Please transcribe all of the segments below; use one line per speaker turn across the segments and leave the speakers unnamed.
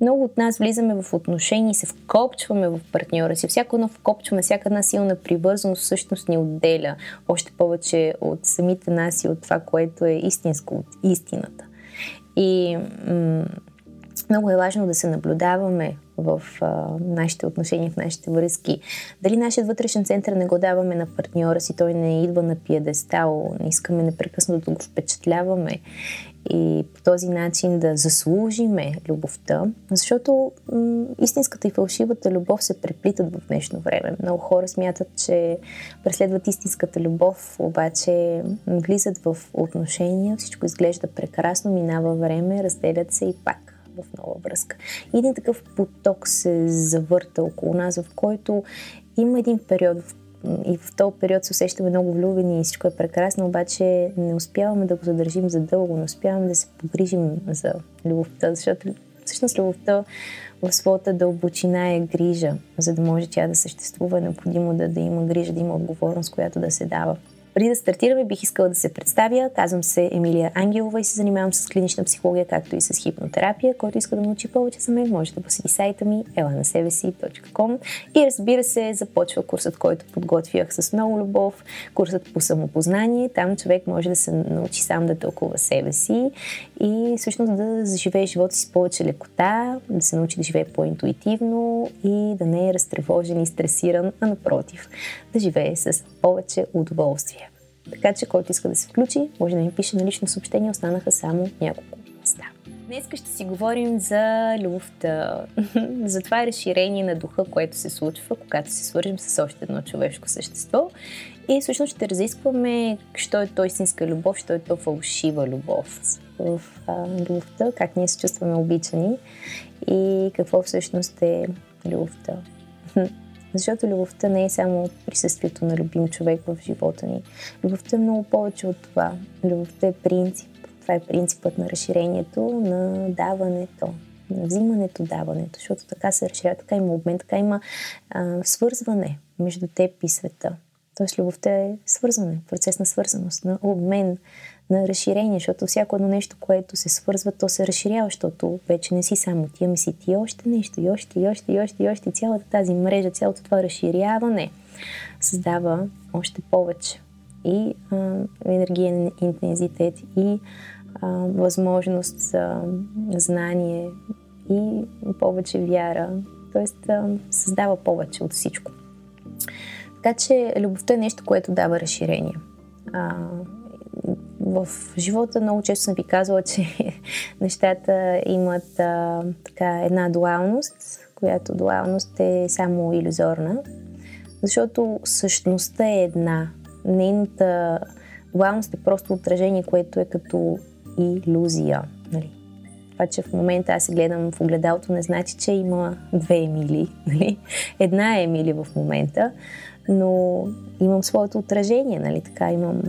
много от нас влизаме в отношения и се вкопчваме в партньора си. Всяко едно вкопчване, всяка една силна привързаност всъщност ни отделя още повече от самите нас и от това, което е истинско, от истината. И м- много е важно да се наблюдаваме в а, нашите отношения, в нашите връзки. Дали нашият вътрешен център не го даваме на партньора си, той не идва на пиедестал, не искаме непрекъснато да го впечатляваме и по този начин да заслужиме любовта, защото м- истинската и фалшивата любов се преплитат в днешно време. Много хора смятат, че преследват истинската любов, обаче влизат в отношения, всичко изглежда прекрасно, минава време, разделят се и пак в нова връзка. И един такъв поток се завърта около нас, в който има един период, в и в този период се усещаме много влюбени и всичко е прекрасно, обаче не успяваме да го задържим за дълго, не успяваме да се погрижим за любовта, защото всъщност любовта в своята дълбочина е грижа. За да може тя да съществува, е необходимо да, да има грижа, да има отговорност, която да се дава. Преди да стартираме, бих искала да се представя. Казвам се Емилия Ангелова и се занимавам с клинична психология, както и с хипнотерапия. Който иска да научи повече за мен, може да посети сайта ми elanasebesi.com и разбира се, започва курсът, който подготвях с много любов, курсът по самопознание. Там човек може да се научи сам да тълкува себе си и всъщност да заживее живота си с повече лекота, да се научи да живее по-интуитивно и да не е разтревожен и стресиран, а напротив, да живее с повече удоволствие. Така че, който иска да се включи, може да ми пише на лично съобщение, останаха само няколко места. Днес ще си говорим за любовта, за това разширение на духа, което се случва, когато се свържем с още едно човешко същество. И всъщност ще разискваме, що е то истинска любов, що е то фалшива любов в любовта, как ние се чувстваме обичани и какво всъщност е любовта. Защото любовта не е само присъствието на любим човек в живота ни. Любовта е много повече от това. Любовта е принцип. Това е принципът на разширението, на даването, на взимането, даването, защото така се разширява, така има обмен, така има а, свързване между теб и света. Тоест любовта е свързване, процес на свързаност, на обмен, на разширение, защото всяко едно нещо, което се свързва, то се разширява, защото вече не си само ти, ами си ти още нещо, и още, и още, и още, и още. Цялата тази мрежа, цялото това разширяване създава още повече и а, енергиен интензитет, и а, възможност за знание, и повече вяра. Тоест, а, създава повече от всичко. Така че любовта е нещо, което дава разширение. А, в живота много често съм ви казвала, че нещата имат а, така една дуалност, която дуалност е само иллюзорна, защото същността е една. Нейната дуалност е просто отражение, което е като иллюзия. Нали? Това, че в момента аз се гледам в огледалото, не значи, че има две Емили. Нали? Една е Емили в момента, но имам своето отражение, нали? така имам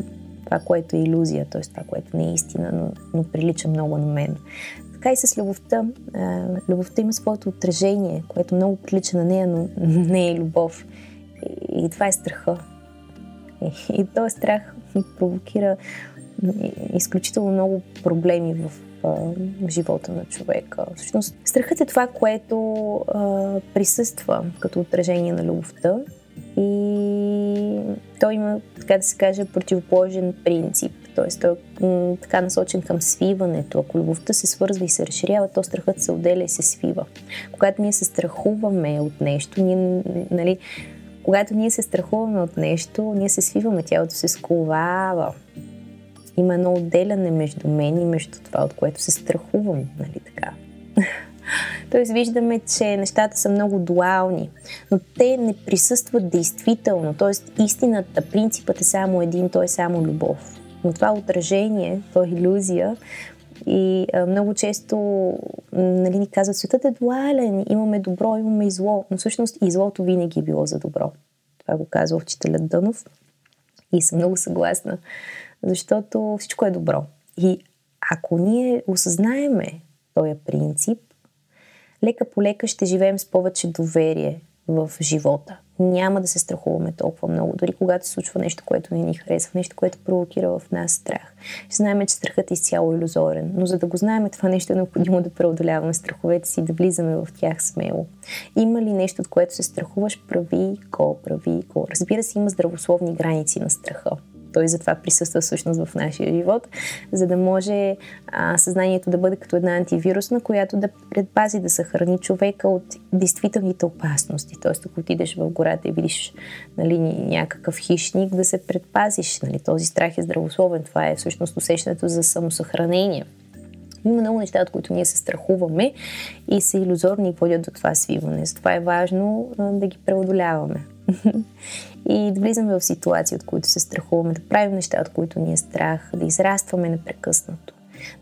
това, което е иллюзия, т.е. това, което не е истина, но, но прилича много на мен. Така и с любовта. Любовта има своето отражение, което много прилича на нея, но не е любов. И, и това е страха. И, и този страх провокира изключително много проблеми в живота на човека. Всъщност, страхът е това, което присъства като отражение на любовта и той има, така да се каже, противоположен принцип. Тоест, той е така насочен към свиването. Ако любовта се свързва и се разширява, то страхът се отделя и се свива. Когато ние се страхуваме от нещо, ние, нали, когато ние се страхуваме от нещо, ние се свиваме, тялото се сковава. Има едно отделяне между мен и между това, от което се страхувам, нали така. Тоест виждаме, че нещата са много дуални, но те не присъстват действително. Тоест истината, принципът е само един, той е само любов. Но това отражение, то е иллюзия и а, много често нали, ни казват, светът е дуален, имаме добро, имаме и зло, но всъщност и злото винаги е било за добро. Това го казва учителят Дънов и съм много съгласна, защото всичко е добро. И ако ние осъзнаеме този принцип, лека по лека ще живеем с повече доверие в живота. Няма да се страхуваме толкова много, дори когато се случва нещо, което не ни харесва, нещо, което провокира в нас страх. Ще знаем, че страхът е изцяло иллюзорен, но за да го знаем това нещо е необходимо да преодоляваме страховете си, да влизаме в тях смело. Има ли нещо, от което се страхуваш, прави го, прави го. Разбира се, има здравословни граници на страха той затова присъства всъщност в нашия живот, за да може а, съзнанието да бъде като една антивирусна, която да предпази да съхрани човека от действителните опасности. Тоест, ако отидеш в гората и видиш нали, някакъв хищник, да се предпазиш. Нали, този страх е здравословен. Това е всъщност усещането за самосъхранение. Има много неща, от които ние се страхуваме и са иллюзорни и водят до това свиване. Затова е важно да ги преодоляваме. и да влизаме в ситуации, от които се страхуваме, да правим неща, от които ни е страх, да израстваме непрекъснато,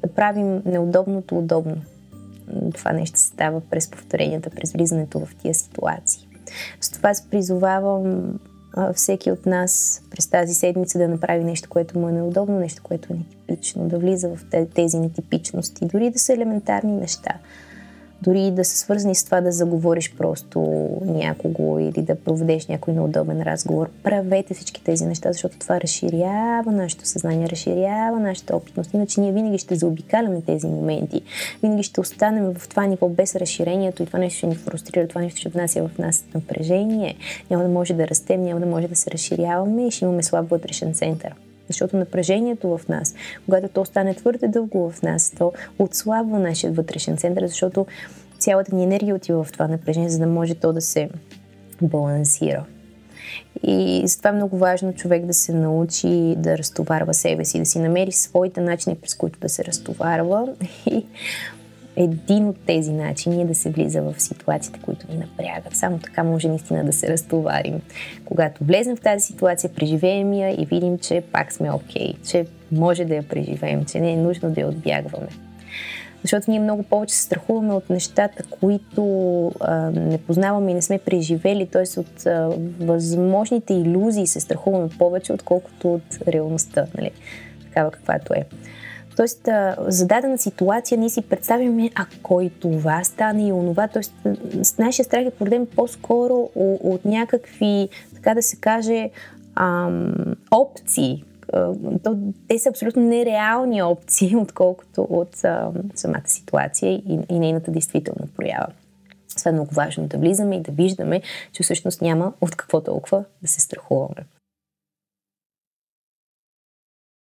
да правим неудобното удобно. Това нещо се става през повторенията, през влизането в тия ситуации. С това се призовавам всеки от нас през тази седмица да направи нещо, което му е неудобно, нещо, което е нетипично, да влиза в тези нетипичности, дори да са елементарни неща дори да са свързани с това да заговориш просто някого или да проведеш някой неудобен разговор. Правете всички тези неща, защото това разширява нашето съзнание, разширява нашата опитност. Иначе ние винаги ще заобикаляме тези моменти. Винаги ще останем в това ниво без разширението и това нещо ще ни фрустрира, това нещо ще внася в нас напрежение. Няма да може да растем, няма да може да се разширяваме и ще имаме слаб вътрешен център. Защото напрежението в нас, когато то стане твърде дълго в нас, то отслабва нашия вътрешен център, защото цялата ни енергия отива в това напрежение, за да може то да се балансира. И затова е много важно човек да се научи да разтоварва себе си, да си намери своите начини, през които да се разтоварва. И един от тези начини е да се влиза в ситуациите, които ни напрягат. Само така може наистина да се разтоварим. Когато влезем в тази ситуация, преживеем я и видим, че пак сме окей, okay, че може да я преживеем, че не е нужно да я отбягваме. Защото ние много повече се страхуваме от нещата, които а, не познаваме и не сме преживели, т.е. от а, възможните иллюзии се страхуваме повече, отколкото от реалността, нали? такава каквато е. Тоест, за дадена ситуация ние си представяме, ако и това стане и онова. Тоест, нашия страх е породен по-скоро от някакви, така да се каже, ам, опции. Те са абсолютно нереални опции, отколкото от ам, самата ситуация и, и нейната действителна проява. Това е много важно да влизаме и да виждаме, че всъщност няма от какво толкова да се страхуваме.